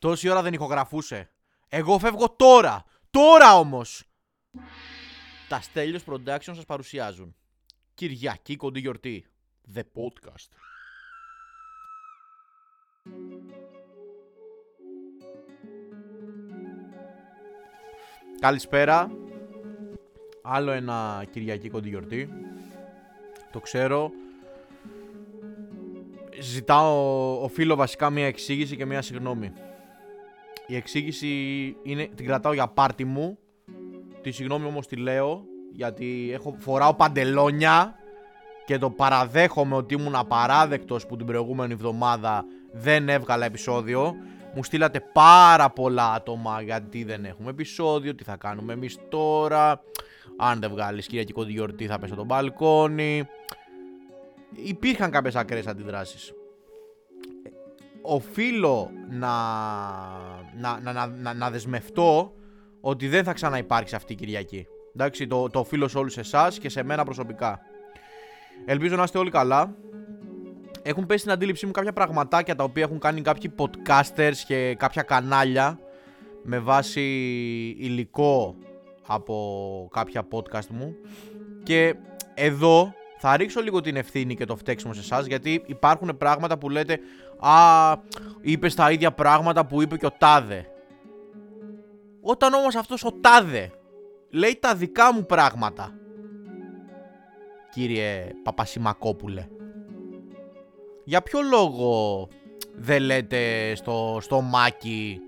Τόση ώρα δεν ηχογραφούσε. Εγώ φεύγω τώρα. Τώρα όμως. Τα Στέλιος Production σας παρουσιάζουν. Κυριακή κοντή γιορτή. The Podcast. Καλησπέρα. Άλλο ένα Κυριακή κοντή γιορτή. Το ξέρω. Ζητάω, οφείλω βασικά μια εξήγηση και μια συγγνώμη. Η εξήγηση είναι, την κρατάω για πάρτι μου. Τη συγγνώμη όμως τη λέω γιατί έχω, φοράω παντελόνια και το παραδέχομαι ότι ήμουν απαράδεκτος που την προηγούμενη εβδομάδα δεν έβγαλα επεισόδιο. Μου στείλατε πάρα πολλά άτομα γιατί δεν έχουμε επεισόδιο, τι θα κάνουμε εμείς τώρα. Αν δεν βγάλεις Κυριακή γιορτή θα πέσω το μπαλκόνι. Υπήρχαν κάποιες ακραίες αντιδράσεις. Οφείλω να, να, να, να, να δεσμευτώ ότι δεν θα ξαναυπάρξει αυτή η Κυριακή. Εντάξει, το, το οφείλω σε όλους εσάς και σε μένα προσωπικά. Ελπίζω να είστε όλοι καλά. Έχουν πέσει στην αντίληψή μου κάποια πραγματάκια τα οποία έχουν κάνει κάποιοι podcasters και κάποια κανάλια με βάση υλικό από κάποια podcast μου και εδώ θα ρίξω λίγο την ευθύνη και το φταίξιμο σε εσάς γιατί υπάρχουν πράγματα που λέτε Α, είπες τα ίδια πράγματα που είπε και ο Τάδε. Όταν όμως αυτός ο Τάδε λέει τα δικά μου πράγματα κύριε Παπασημακόπουλε για ποιο λόγο δεν λέτε στο, στο Μάκη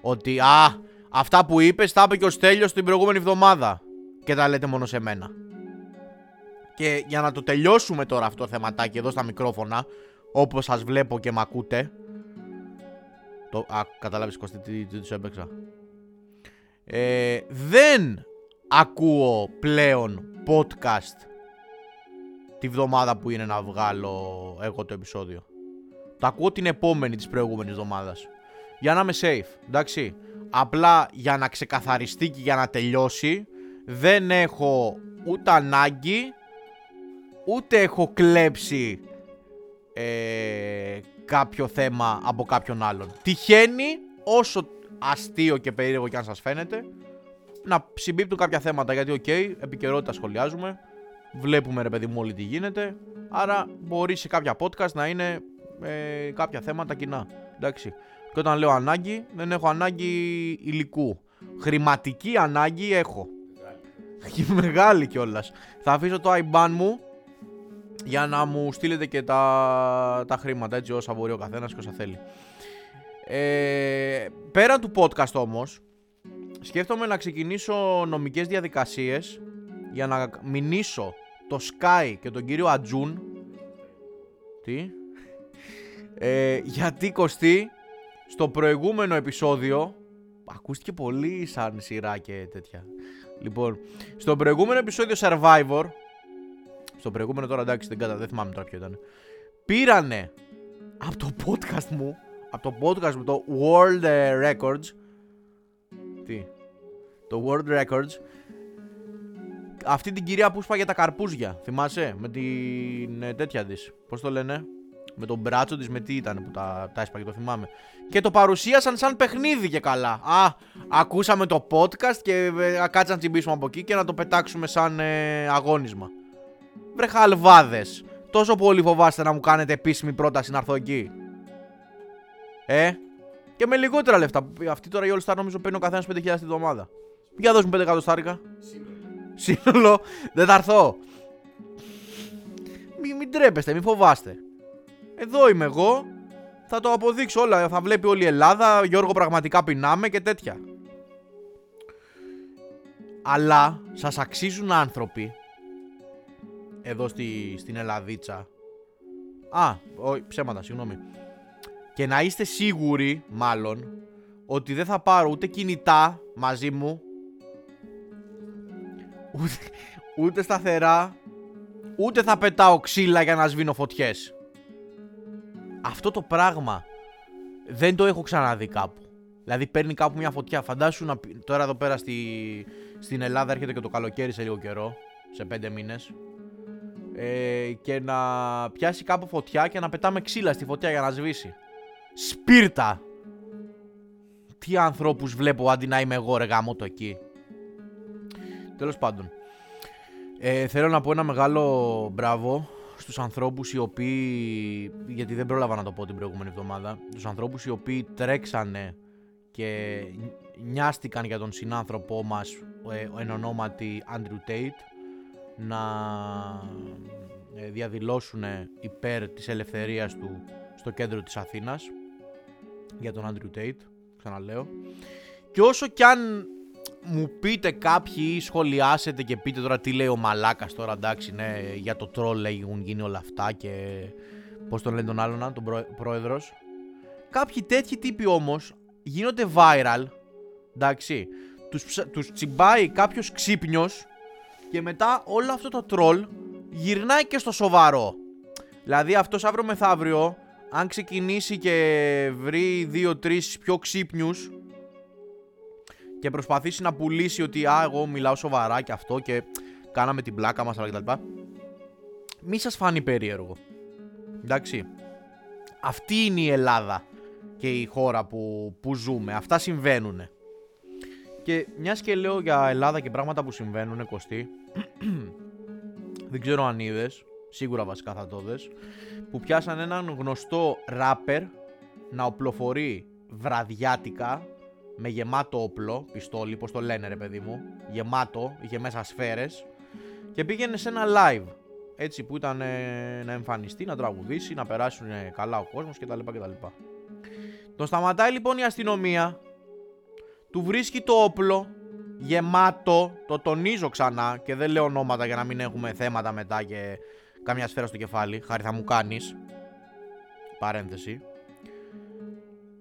ότι α, αυτά που είπες τα είπε και ο Στέλιος την προηγούμενη εβδομάδα και τα λέτε μόνο σε μένα. Και για να το τελειώσουμε τώρα αυτό το θεματάκι εδώ στα μικρόφωνα, όπως σας βλέπω και μ' ακούτε, το, α, καταλάβεις Κωστή τι, τι, τι έπαιξα. Ε, δεν ακούω πλέον podcast τη βδομάδα που είναι να βγάλω εγώ το επεισόδιο. Το ακούω την επόμενη της προηγούμενης εβδομάδας. Για να είμαι safe, εντάξει. Απλά για να ξεκαθαριστεί και για να τελειώσει, δεν έχω ούτε ανάγκη, ούτε έχω κλέψει ε, κάποιο θέμα από κάποιον άλλον. Τυχαίνει, όσο αστείο και περίεργο και αν σας φαίνεται, να συμπίπτουν κάποια θέματα, γιατί OK, okay, επικαιρότητα σχολιάζουμε, βλέπουμε ρε παιδί μου όλοι τι γίνεται. Άρα μπορεί σε κάποια podcast να είναι ε, κάποια θέματα κοινά. Εντάξει. Και όταν λέω ανάγκη, δεν έχω ανάγκη υλικού. Χρηματική ανάγκη έχω. Μεγάλη κιόλας. Θα αφήσω το IBAN μου για να μου στείλετε και τα, τα χρήματα έτσι όσα μπορεί ο καθένας και όσα θέλει. Ε, πέραν του podcast όμως σκέφτομαι να ξεκινήσω νομικές διαδικασίες για να μηνύσω το Sky και τον κύριο Ατζούν. Τι; Ε, γιατί Κωστή στο προηγούμενο επεισόδιο ακούστηκε πολύ σαν σειρά και τέτοια. Λοιπόν, στο προηγούμενο επεισόδιο Survivor στο προηγούμενο τώρα εντάξει δεν, κατα... δεν θυμάμαι τώρα ποιο ήταν πήρανε από το podcast μου από το podcast μου το World Records τι; Το World Records αυτή την κυρία που σπάγε τα καρπούζια. Θυμάσαι, με την ε, τέτοια της. Πώς το λένε, με τον μπράτσο της, με τι ήταν που τα, τα έσπαγε, το θυμάμαι. Και το παρουσίασαν σαν παιχνίδι και καλά. Α, ακούσαμε το podcast και ε, κάτσε να τσιμπήσουμε από εκεί και να το πετάξουμε σαν ε, αγώνισμα. Βρε χαλβάδες. Τόσο πολύ φοβάστε να μου κάνετε επίσημη πρόταση να έρθω εκεί. Ε, και με λιγότερα λεφτά. Αυτή τώρα η All Star νομίζω παίρνει ο καθένας 5.000 τη εβδομάδα. Για δώσ' μου 5 εκατοστάρικα σύνολο δεν θα έρθω. Μην, μην τρέπεστε, μην φοβάστε. Εδώ είμαι εγώ. Θα το αποδείξω όλα. Θα βλέπει όλη η Ελλάδα. Γιώργο, πραγματικά πεινάμε και τέτοια. Αλλά σας αξίζουν άνθρωποι εδώ στη, στην Ελλαδίτσα. Α, όχι, ψέματα, συγγνώμη. Και να είστε σίγουροι, μάλλον, ότι δεν θα πάρω ούτε κινητά μαζί μου, ούτε, ούτε σταθερά, ούτε θα πετάω ξύλα για να σβήνω φωτιές. Αυτό το πράγμα δεν το έχω ξαναδεί κάπου. Δηλαδή παίρνει κάπου μια φωτιά. Φαντάσου να, τώρα εδώ πέρα στη, στην Ελλάδα έρχεται και το καλοκαίρι σε λίγο καιρό, σε πέντε μήνες. Ε, και να πιάσει κάπου φωτιά και να πετάμε ξύλα στη φωτιά για να σβήσει. Σπίρτα. τι ανθρώπους βλέπω αντί να είμαι εγώ ρε γάμο το εκεί. Τέλος πάντων. Ε, θέλω να πω ένα μεγάλο μπράβο στους ανθρώπους οι οποίοι, γιατί δεν πρόλαβα να το πω την προηγούμενη εβδομάδα, τους ανθρώπους οι οποίοι τρέξανε και νοιάστηκαν για τον συνάνθρωπό μας ε, εν ονόματι Andrew Tate να ε, διαδηλώσουν υπέρ της ελευθερίας του στο κέντρο της Αθήνας για τον Andrew Tate, ξαναλέω. Και όσο κι αν μου πείτε κάποιοι ή σχολιάσετε και πείτε τώρα τι λέει ο Μαλάκας τώρα εντάξει ναι για το τρόλ έχουν γίνει όλα αυτά και πώς τον λένε τον άλλον τον πρόεδρος κάποιοι τέτοιοι τύποι όμως γίνονται viral εντάξει τους, τους τσιμπάει κάποιος ξύπνιος και μετά όλο αυτό το τρόλ γυρνάει και στο σοβαρό δηλαδή αυτός αύριο μεθαύριο αν ξεκινήσει και βρει δύο-τρεις πιο ξύπνιους και προσπαθήσει να πουλήσει ότι α, εγώ μιλάω σοβαρά και αυτό και κάναμε την πλάκα μας αλλά κτλ. Μη σας φάνει περίεργο. Εντάξει. Αυτή είναι η Ελλάδα και η χώρα που, που ζούμε. Αυτά συμβαίνουν. Και μιας και λέω για Ελλάδα και πράγματα που συμβαίνουν, Κωστή, δεν ξέρω αν είδες, σίγουρα βασικά θα το δες, που πιάσαν έναν γνωστό ράπερ να οπλοφορεί βραδιάτικα με γεμάτο όπλο, πιστόλι, πώς το λένε ρε παιδί μου, γεμάτο, είχε μέσα σφαίρες και πήγαινε σε ένα live, έτσι που ήταν ε, να εμφανιστεί, να τραγουδήσει, να περάσουν καλά ο κόσμος κτλ. κτλ. Τον σταματάει λοιπόν η αστυνομία, του βρίσκει το όπλο, γεμάτο, το τονίζω ξανά και δεν λέω ονόματα για να μην έχουμε θέματα μετά και καμιά σφαίρα στο κεφάλι, χάρη θα μου κάνεις, παρένθεση.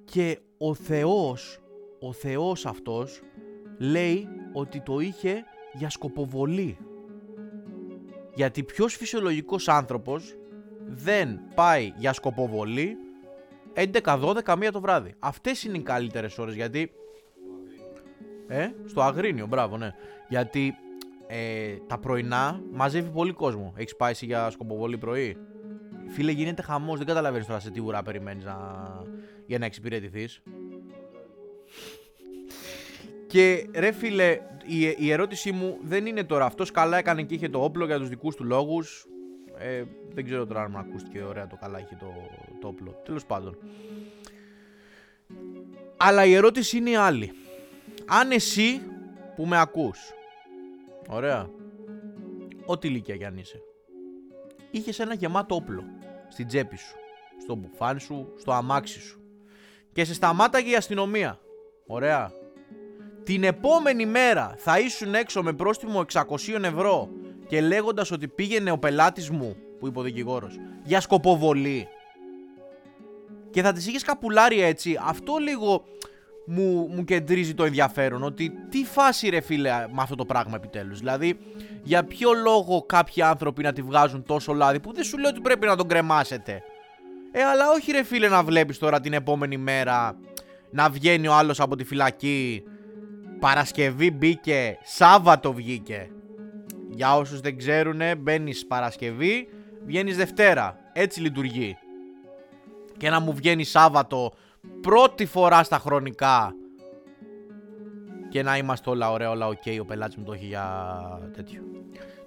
Και ο Θεός ο Θεός αυτός λέει ότι το είχε για σκοποβολή. Γιατί ποιος φυσιολογικός άνθρωπος δεν πάει για σκοποβολή 11-12 μία το βράδυ. Αυτές είναι οι καλύτερες ώρες γιατί... Ε, στο Αγρίνιο, μπράβο, ναι. Γιατί ε, τα πρωινά μαζεύει πολύ κόσμο. Έχεις πάει για σκοποβολή πρωί; Φίλε, γίνεται χαμός, δεν καταλαβαίνεις τώρα σε τι ουρά περιμένεις να... για να εξυπηρετηθείς. Και ρε φίλε, η, η ερώτησή μου δεν είναι τώρα αυτός καλά έκανε και είχε το όπλο για τους δικούς του λόγους. Ε, δεν ξέρω τώρα αν μου ακούστηκε ωραία το καλά είχε το, το όπλο. Τέλος πάντων. Αλλά η ερώτηση είναι η άλλη. Αν εσύ που με ακούς, ωραία, ό,τι ηλικία κι αν είσαι, είχες ένα γεμάτο όπλο στην τσέπη σου, στο μπουφάν σου, στο αμάξι σου. Και σε σταμάταγε η αστυνομία, ωραία, την επόμενη μέρα θα ήσουν έξω με πρόστιμο 600 ευρώ και λέγοντας ότι πήγαινε ο πελάτης μου, που είπε ο δικηγόρος, για σκοποβολή. Και θα τις είχες καπουλάρει έτσι, αυτό λίγο μου, μου κεντρίζει το ενδιαφέρον ότι τι φάση ρε φίλε με αυτό το πράγμα επιτέλους δηλαδή για ποιο λόγο κάποιοι άνθρωποι να τη βγάζουν τόσο λάδι που δεν σου λέω ότι πρέπει να τον κρεμάσετε ε αλλά όχι ρε φίλε να βλέπεις τώρα την επόμενη μέρα να βγαίνει ο άλλος από τη φυλακή Παρασκευή μπήκε, Σάββατο βγήκε. Για όσους δεν ξέρουνε, μπαίνεις Παρασκευή, βγαίνεις Δευτέρα. Έτσι λειτουργεί. Και να μου βγαίνει Σάββατο πρώτη φορά στα χρονικά και να είμαστε όλα ωραία, όλα OK. Okay, ο πελάτης μου το έχει για τέτοιο.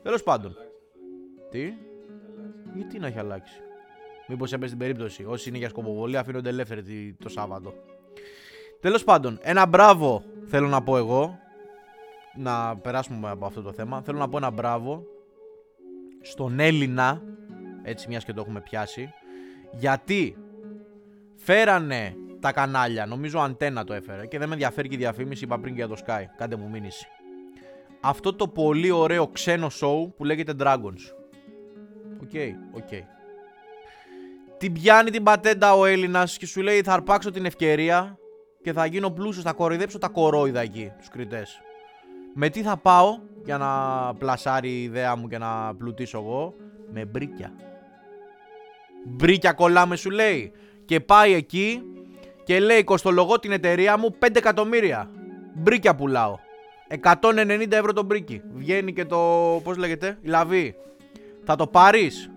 Τέλος πάντων. Τι; Γιατί να έχει αλλάξει; Μήπως έπεσε την περίπτωση. Όσοι είναι για σκοποβολή αφήνονται ελεύθεροι το Σάββατο. Τέλος πάντων, ένα μπράβο θέλω να πω εγώ. Να περάσουμε από αυτό το θέμα. Θέλω να πω ένα μπράβο στον Έλληνα. Έτσι, μιας και το έχουμε πιάσει. Γιατί φέρανε τα κανάλια. Νομίζω Αντέννα το έφερε. Και δεν με ενδιαφέρει και η διαφήμιση. Είπα πριν και για το ΣΚΑΪ. Κάντε μου μήνυση. Αυτό το πολύ ωραίο ξένο show που λέγεται Dragons. OK, okay, OK. Okay. Την πιάνει την πατέντα ο Έλληνας και σου λέει θα αρπάξω την ευκαιρία και θα γίνω πλούσιος, θα κοροϊδέψω τα κορόιδα εκεί, τους κριτές. Με τι θα πάω για να πλασάρει η ιδέα μου και να πλουτίσω εγώ, με μπρίκια. Μπρίκια κολλάμε σου λέει. Και πάει εκεί και λέει κοστολογώ την εταιρεία μου 5 εκατομμύρια. Μπρίκια πουλάω. 190 ευρώ το μπρίκι. Βγαίνει και το, πώς λέγεται, η λαβή. Θα το πάρεις.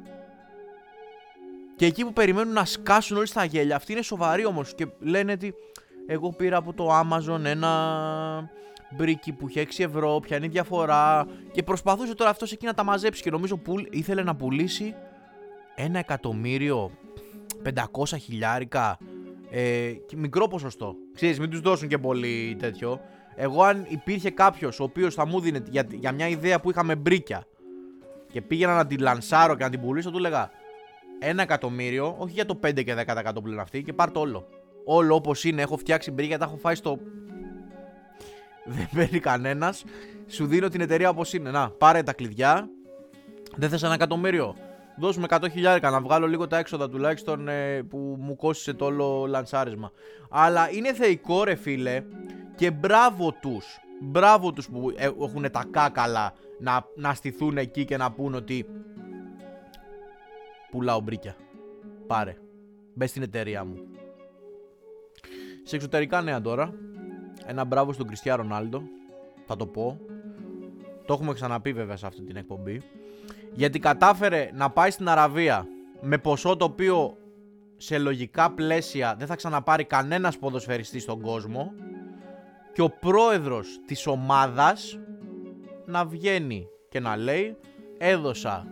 Και εκεί που περιμένουν να σκάσουν όλοι στα γέλια, αυτοί είναι σοβαροί όμως και λένε ότι Εγώ πήρα από το Amazon ένα μπρίκι που είχε 6 ευρώ, ποια είναι η διαφορά. Και προσπαθούσε τώρα αυτός εκεί να τα μαζέψει και νομίζω που ήθελε να πουλήσει ένα εκατομμύριο 500 χιλιάρικα ε, μικρό ποσοστό. Ξέρεις, μην τους δώσουν και πολύ τέτοιο. Εγώ αν υπήρχε κάποιος ο οποίος θα μου δίνει για, για μια ιδέα που είχαμε μπρίκια και πήγαινα να την λανσάρω και να την πουλήσω, του λέγα ένα εκατομμύριο, όχι για το 5 και 10% που λένε αυτοί, και πάρ το όλο. Όλο όπως είναι, έχω φτιάξει μπρίκια, τα έχω φάει στο. Δεν παίρνει κανένας. Σου δίνω την εταιρεία όπως είναι. Να, πάρε τα κλειδιά. Δεν θες ένα εκατομμύριο; Δώσουμε 100 χιλιάρικα να βγάλω λίγο τα έξοδα τουλάχιστον ε, που μου κόστησε το όλο λανσάρισμα. Αλλά είναι θεϊκό ρε φίλε και μπράβο τους. Μπράβο τους που ε, έχουν τα κάκαλα να, να στηθούν εκεί και να πούν ότι πουλάω μπρίκια. Πάρε. Μπε στην εταιρεία μου. Σε εξωτερικά νέα τώρα. Ένα μπράβο στον Κριστιά Ρονάλντο. Θα το πω. Το έχουμε ξαναπεί βέβαια σε αυτή την εκπομπή γιατί κατάφερε να πάει στην Αραβία με ποσό το οποίο σε λογικά πλαίσια δεν θα ξαναπάρει κανένας ποδοσφαιριστής στον κόσμο και ο πρόεδρος της ομάδας να βγαίνει και να λέει έδωσα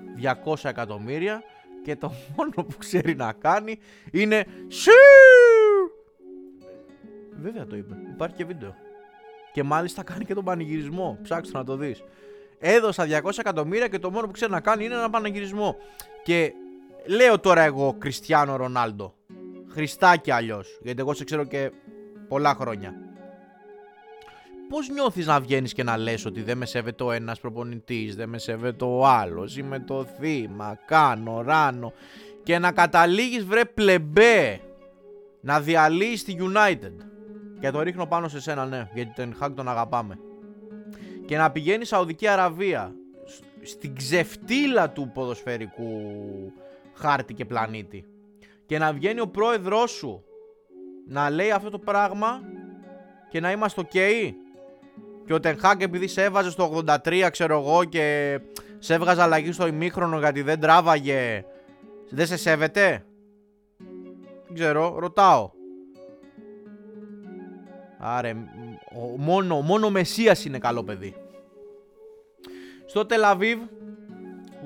200 εκατομμύρια και το μόνο που ξέρει να κάνει είναι ΣΥ! Βέβαια το είπε. Υπάρχει και βίντεο. Και μάλιστα κάνει και τον πανηγυρισμό. Ψάξτε να το δεις έδωσα 200 εκατομμύρια και το μόνο που ξέρει να κάνει είναι ένα πανεγυρισμό. Και λέω τώρα εγώ Κριστιανό Ρονάλντο. Χριστάκι αλλιώς. Γιατί εγώ σε ξέρω και πολλά χρόνια. Πώς νιώθεις να βγαίνεις και να λες ότι δεν με σέβεται ο ένας προπονητής, δεν με σέβεται ο άλλος, είμαι το θύμα, κάνω, ράνω. Και να καταλήγεις βρε πλεμπέ να διαλύεις τη United. Και το ρίχνω πάνω σε σένα, ναι, γιατί τον Χάκ τον αγαπάμε. Και να πηγαίνει Σαουδική Αραβία στην ξεφτύλα του ποδοσφαιρικού χάρτη και πλανήτη και να βγαίνει ο πρόεδρός σου να λέει αυτό το πράγμα και να είμαστε ok. Και ο Τενχάκ επειδή σε έβαζε στο 83 ξέρω εγώ και σε έβγαζε αλλαγή στο ημίχρονο γιατί δεν τράβαγε δεν σε σέβεται δεν ξέρω ρωτάω Άρε, μόνο, μόνο ο Μεσσίας είναι καλό παιδί. Στο Τελαβίβ,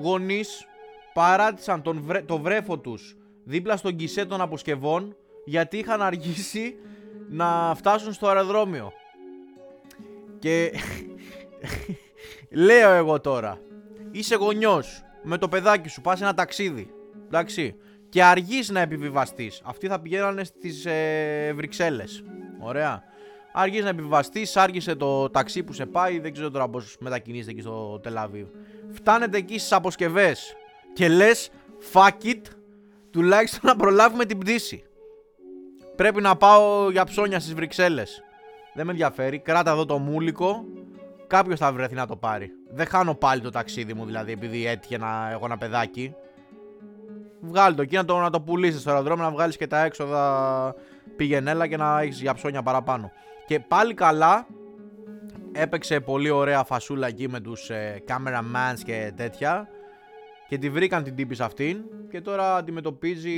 γονείς παράτησαν τον το βρέφο τους δίπλα στον κισέ των αποσκευών γιατί είχαν αργήσει να φτάσουν στο αεροδρόμιο. Και λέω εγώ τώρα, είσαι γονιός με το παιδάκι σου, πας ένα ταξίδι, εντάξει, και αργείς να επιβιβαστείς. Αυτοί θα πηγαίνανε στις ε, Βρυξέλλες. Ωραία. Αργείς να επιβαστείς, άργησε το ταξί που σε πάει, δεν ξέρω τώρα πώς μετακινήσετε εκεί στο Τελαβίβ. Φτάνετε εκεί στις αποσκευές και λες, fuck it, τουλάχιστον να προλάβουμε την πτήση. Πρέπει να πάω για ψώνια στις Βρυξέλλες. Δεν με ενδιαφέρει, κράτα εδώ το μούλικο. Κάποιος θα βρεθεί να το πάρει. Δεν χάνω πάλι το ταξίδι μου δηλαδή επειδή έτυχε να έχω ένα παιδάκι. Βγάλει το εκεί να το, να το πουλήσεις στο αεροδρόμιο, να βγάλεις και τα έξοδα πηγενέλα και να έχεις για ψώνια παραπάνω. Και πάλι καλά. Έπαιξε πολύ ωραία φασούλα εκεί με τους ε, cameramans και τέτοια. Και τη βρήκαν την τύπη σε αυτήν και τώρα αντιμετωπίζει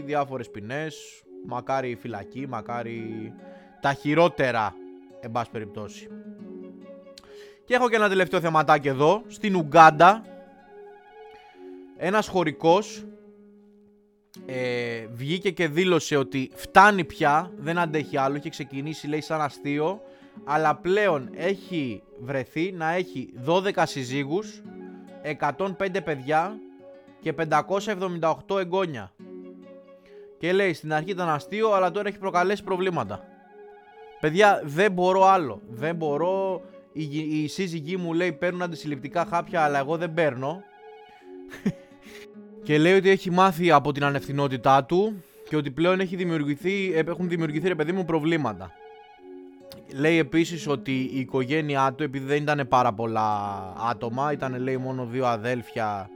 διάφορες ποινές. Μακάρι φυλακή, μακάρι τα χειρότερα εν πάση περιπτώσει. Και έχω και ένα τελευταίο θεματάκι εδώ, στην Ουγκάντα. Ένας χωρικός ε, βγήκε και δήλωσε ότι φτάνει πια, δεν αντέχει άλλο, έχει ξεκινήσει λέει σαν αστείο, αλλά πλέον έχει βρεθεί να έχει 12 συζύγους, 105 παιδιά και 578 εγγόνια. Και λέει στην αρχή ήταν αστείο, αλλά τώρα έχει προκαλέσει προβλήματα. Παιδιά, δεν μπορώ άλλο. Δεν μπορώ. Οι, οι σύζυγοί μου λέει παίρνουν αντισυλληπτικά χάπια, αλλά εγώ δεν παίρνω. Και λέει ότι έχει μάθει από την ανευθυνότητά του και ότι πλέον έχει δημιουργηθεί, έχουν δημιουργηθεί ρε παιδί μου προβλήματα. Λέει επίσης ότι η οικογένειά του, επειδή δεν ήταν πάρα πολλά άτομα, ήταν λέει μόνο δύο αδέλφια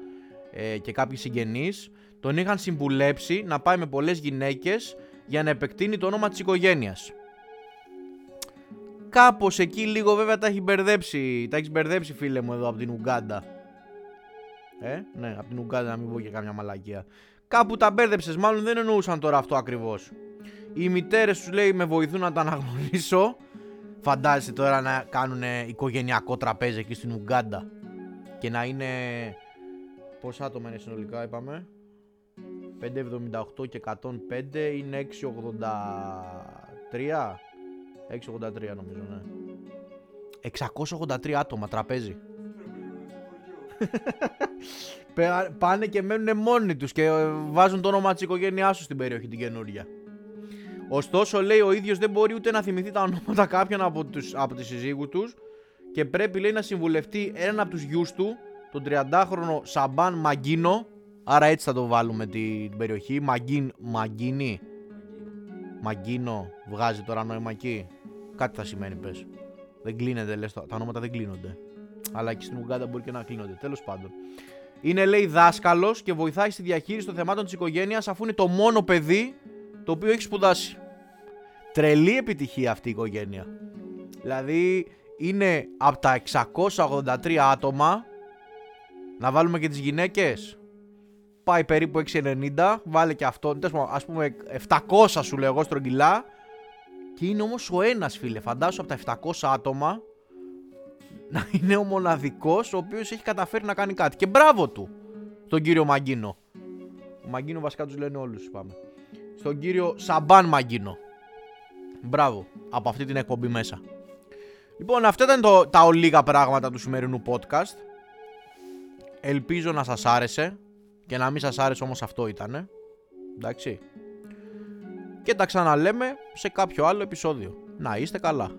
ε, και κάποιοι συγγενείς, τον είχαν συμβουλέψει να πάει με πολλές γυναίκες για να επεκτείνει το όνομα της οικογένειας. Κάπως εκεί λίγο βέβαια τα έχει μπερδέψει, τα έχεις μπερδέψει φίλε μου εδώ από την Ουγκάντα. Ε, ναι, από την Ουγκάντα να μην πω και καμιά μαλακία. Κάπου τα μπέρδεψες, μάλλον δεν εννοούσαν τώρα αυτό ακριβώς. Οι μητέρες τους λέει με βοηθούν να τα αναγνωρίσω. Φαντάζεσαι τώρα να κάνουν οικογενειακό τραπέζι εκεί στην Ουγκάντα. Και να είναι... Πόσα άτομα είναι συνολικά είπαμε; 578 και 105 είναι 683. 683 νομίζω, ναι. 683 άτομα τραπέζι. Πάνε και μένουν μόνοι τους και βάζουν το όνομα της οικογένειάς τους στην περιοχή την καινούρια. Ωστόσο λέει ο ίδιος δεν μπορεί ούτε να θυμηθεί τα ονόματα κάποιων από, τους, από τις συζύγους τους και πρέπει λέει να συμβουλευτεί έναν από τους γιους του, τον 30χρονο Σαμπάν Μαγκίνο, άρα έτσι θα το βάλουμε την, περιοχή, Μαγκίν, Μαγκίνη, Μαγκίνο, βγάζει τώρα νόημα εκεί. Κάτι θα σημαίνει πες. Δεν κλείνεται, λες, τα ονόματα δεν κλείνονται. Αλλά και στην Ουγγάντα μπορεί και να κλείνονται. Τέλος πάντων. Είναι λέει δάσκαλος και βοηθάει στη διαχείριση των θεμάτων της οικογένειας αφού είναι το μόνο παιδί το οποίο έχει σπουδάσει. Τρελή επιτυχία αυτή η οικογένεια. Δηλαδή είναι από τα 683 άτομα να βάλουμε και τις γυναίκες πάει περίπου 690 βάλε και αυτό ας πούμε 700 σου λέω εγώ στρογγυλά και είναι όμως ο ένας φίλε φαντάσου από τα 700 άτομα να είναι ο μοναδικός ο οποίος έχει καταφέρει να κάνει κάτι. Και μπράβο του στον κύριο Μαγκίνο. Ο Μαγκίνο βασικά τους λένε όλους πάμε. Στον κύριο Σαμπάν Μαγκίνο. Μπράβο από αυτή την εκπομπή μέσα. Λοιπόν αυτά ήταν το, τα ολίγα πράγματα του σημερινού podcast. Ελπίζω να σας άρεσε και να μην σας άρεσε όμως αυτό ήτανε εντάξει. Και τα ξαναλέμε σε κάποιο άλλο επεισόδιο. Να είστε καλά.